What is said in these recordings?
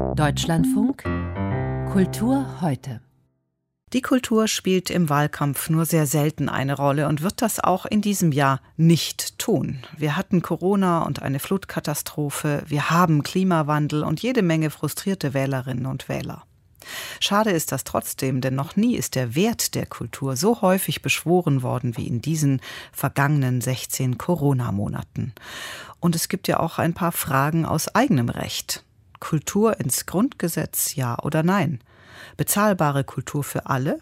Deutschlandfunk Kultur heute. Die Kultur spielt im Wahlkampf nur sehr selten eine Rolle und wird das auch in diesem Jahr nicht tun. Wir hatten Corona und eine Flutkatastrophe, wir haben Klimawandel und jede Menge frustrierte Wählerinnen und Wähler. Schade ist das trotzdem, denn noch nie ist der Wert der Kultur so häufig beschworen worden wie in diesen vergangenen 16 Corona-Monaten. Und es gibt ja auch ein paar Fragen aus eigenem Recht. Kultur ins Grundgesetz, ja oder nein? Bezahlbare Kultur für alle?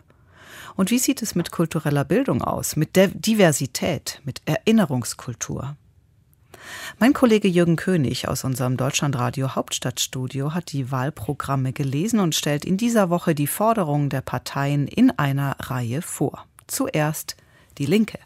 Und wie sieht es mit kultureller Bildung aus, mit der Diversität, mit Erinnerungskultur? Mein Kollege Jürgen König aus unserem Deutschlandradio Hauptstadtstudio hat die Wahlprogramme gelesen und stellt in dieser Woche die Forderungen der Parteien in einer Reihe vor. Zuerst die Linke.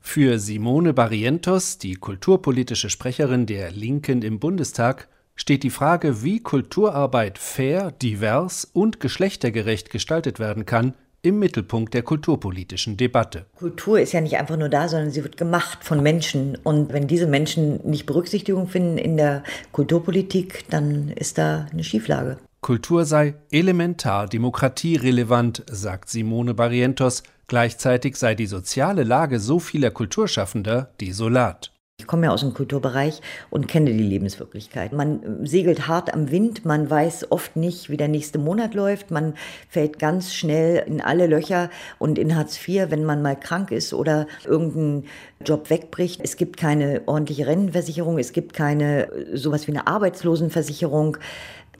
Für Simone Barrientos, die kulturpolitische Sprecherin der Linken im Bundestag, steht die Frage, wie Kulturarbeit fair, divers und geschlechtergerecht gestaltet werden kann, im Mittelpunkt der kulturpolitischen Debatte. Kultur ist ja nicht einfach nur da, sondern sie wird gemacht von Menschen. Und wenn diese Menschen nicht Berücksichtigung finden in der Kulturpolitik, dann ist da eine Schieflage. Kultur sei elementar demokratierelevant, sagt Simone Barrientos. Gleichzeitig sei die soziale Lage so vieler Kulturschaffender desolat. Ich komme ja aus dem Kulturbereich und kenne die Lebenswirklichkeit. Man segelt hart am Wind, man weiß oft nicht, wie der nächste Monat läuft, man fällt ganz schnell in alle Löcher und in Hartz IV, wenn man mal krank ist oder irgendein Job wegbricht. Es gibt keine ordentliche Rentenversicherung, es gibt keine sowas wie eine Arbeitslosenversicherung.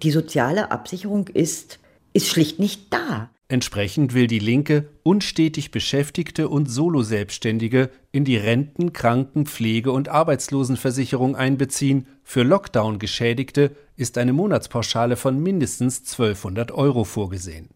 Die soziale Absicherung ist, ist schlicht nicht da. Entsprechend will die Linke unstetig Beschäftigte und Soloselbstständige in die Renten-, Kranken-, Pflege- und Arbeitslosenversicherung einbeziehen. Für Lockdown-Geschädigte ist eine Monatspauschale von mindestens 1200 Euro vorgesehen.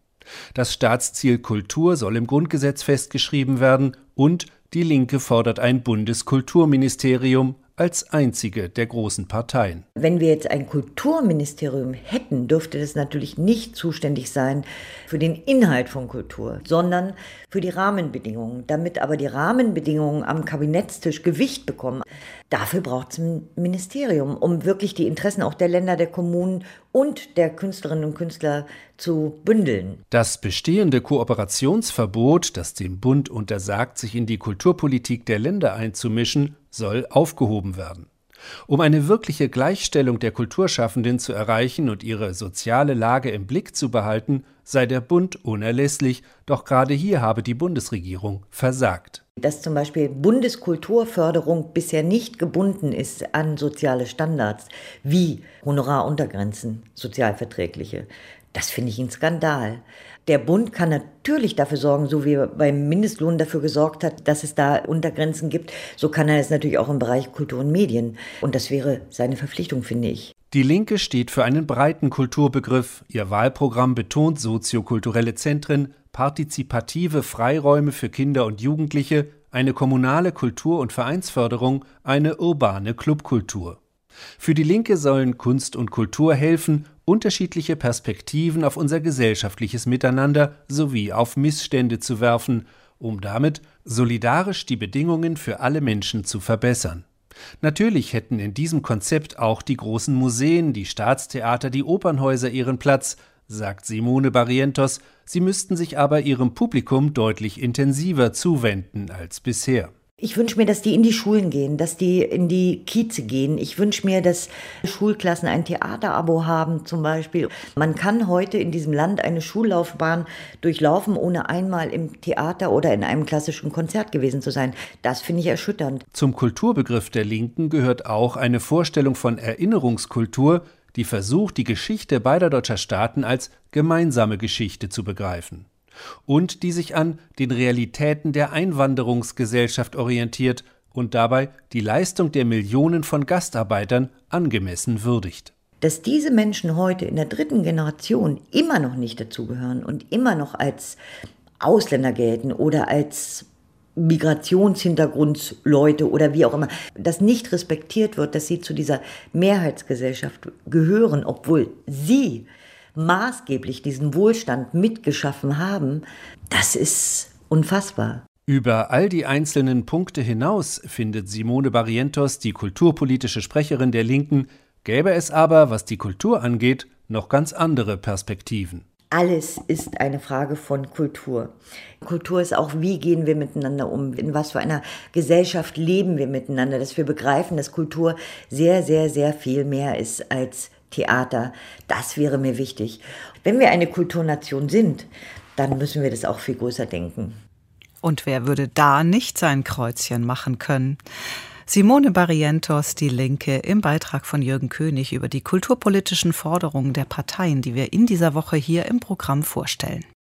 Das Staatsziel Kultur soll im Grundgesetz festgeschrieben werden und die Linke fordert ein Bundeskulturministerium, als einzige der großen Parteien. Wenn wir jetzt ein Kulturministerium hätten, dürfte das natürlich nicht zuständig sein für den Inhalt von Kultur, sondern für die Rahmenbedingungen. Damit aber die Rahmenbedingungen am Kabinettstisch Gewicht bekommen, dafür braucht es ein Ministerium, um wirklich die Interessen auch der Länder, der Kommunen und der Künstlerinnen und Künstler zu bündeln. Das bestehende Kooperationsverbot, das dem Bund untersagt, sich in die Kulturpolitik der Länder einzumischen, soll aufgehoben werden. Um eine wirkliche Gleichstellung der Kulturschaffenden zu erreichen und ihre soziale Lage im Blick zu behalten, sei der Bund unerlässlich, doch gerade hier habe die Bundesregierung versagt. Dass zum Beispiel Bundeskulturförderung bisher nicht gebunden ist an soziale Standards wie Honoraruntergrenzen, sozialverträgliche, das finde ich ein Skandal. Der Bund kann natürlich dafür sorgen, so wie er beim Mindestlohn dafür gesorgt hat, dass es da Untergrenzen gibt, so kann er es natürlich auch im Bereich Kultur und Medien. Und das wäre seine Verpflichtung, finde ich. Die Linke steht für einen breiten Kulturbegriff. Ihr Wahlprogramm betont soziokulturelle Zentren, partizipative Freiräume für Kinder und Jugendliche, eine kommunale Kultur- und Vereinsförderung, eine urbane Clubkultur. Für die Linke sollen Kunst und Kultur helfen, unterschiedliche Perspektiven auf unser gesellschaftliches Miteinander sowie auf Missstände zu werfen, um damit solidarisch die Bedingungen für alle Menschen zu verbessern. Natürlich hätten in diesem Konzept auch die großen Museen, die Staatstheater, die Opernhäuser ihren Platz, sagt Simone Barrientos, sie müssten sich aber ihrem Publikum deutlich intensiver zuwenden als bisher. Ich wünsche mir, dass die in die Schulen gehen, dass die in die Kieze gehen. Ich wünsche mir, dass Schulklassen ein Theaterabo haben zum Beispiel. Man kann heute in diesem Land eine Schullaufbahn durchlaufen, ohne einmal im Theater oder in einem klassischen Konzert gewesen zu sein. Das finde ich erschütternd. Zum Kulturbegriff der Linken gehört auch eine Vorstellung von Erinnerungskultur, die versucht, die Geschichte beider deutscher Staaten als gemeinsame Geschichte zu begreifen und die sich an den Realitäten der Einwanderungsgesellschaft orientiert und dabei die Leistung der Millionen von Gastarbeitern angemessen würdigt. Dass diese Menschen heute in der dritten Generation immer noch nicht dazugehören und immer noch als Ausländer gelten oder als Migrationshintergrundsleute oder wie auch immer, dass nicht respektiert wird, dass sie zu dieser Mehrheitsgesellschaft gehören, obwohl sie maßgeblich diesen Wohlstand mitgeschaffen haben, das ist unfassbar. Über all die einzelnen Punkte hinaus, findet Simone Barrientos, die kulturpolitische Sprecherin der Linken, gäbe es aber, was die Kultur angeht, noch ganz andere Perspektiven. Alles ist eine Frage von Kultur. Kultur ist auch, wie gehen wir miteinander um, in was für einer Gesellschaft leben wir miteinander, dass wir begreifen, dass Kultur sehr, sehr, sehr viel mehr ist als Theater. Das wäre mir wichtig. Wenn wir eine Kulturnation sind, dann müssen wir das auch viel größer denken. Und wer würde da nicht sein Kreuzchen machen können? Simone Barrientos, Die Linke, im Beitrag von Jürgen König über die kulturpolitischen Forderungen der Parteien, die wir in dieser Woche hier im Programm vorstellen.